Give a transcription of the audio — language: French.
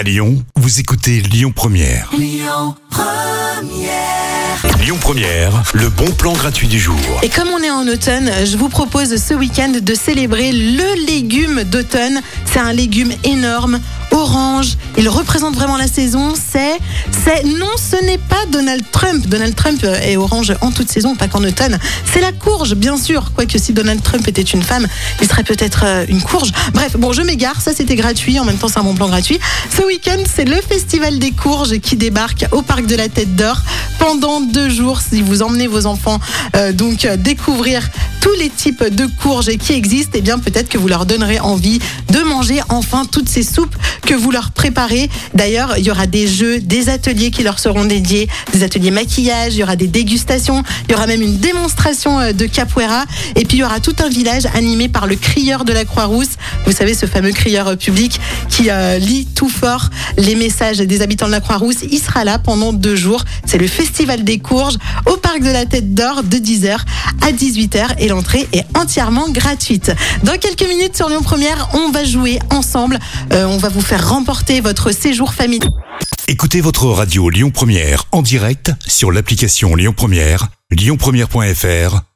À Lyon, vous écoutez Lyon Première. Lyon Première. le bon plan gratuit du jour. Et comme on est en automne, je vous propose ce week-end de célébrer le légume d'automne. C'est un légume énorme, orange. Il représente vraiment la saison. C'est, c'est, non, ce n'est pas Donald Trump. Donald Trump est orange en toute saison, pas qu'en automne. C'est la courge, bien sûr. Quoique si Donald Trump était une femme, il serait peut-être euh, une courge. Bref, bon, je m'égare. Ça, c'était gratuit. En même temps, c'est un bon plan gratuit. Ce week-end, c'est le festival des courges qui débarque au parc de la Tête d'Or pendant deux jours. Si vous emmenez vos enfants, euh, donc euh, découvrir tous les types de courges qui existent, et bien peut-être que vous leur donnerez envie de manger enfin toutes ces soupes que vous leur préparez. D'ailleurs, il y aura des jeux, des ateliers qui leur seront dédiés, des ateliers maquillage, il y aura des dégustations, il y aura même une démonstration euh, de capoeira, et puis il y aura tout un village animé par le crieur de la Croix-Rousse. Vous savez, ce fameux crieur public qui euh, lit tout fort les messages des habitants de la Croix-Rousse. Il sera là pendant deux jours. C'est le festival des courges au parc de la Tête d'Or de 10h à 18h et l'entrée est entièrement gratuite. Dans quelques minutes sur Lyon Première, on va jouer ensemble. Euh, on va vous faire remporter votre séjour famille. Écoutez votre radio Lyon Première en direct sur l'application Lyon Première, lyonpremière.fr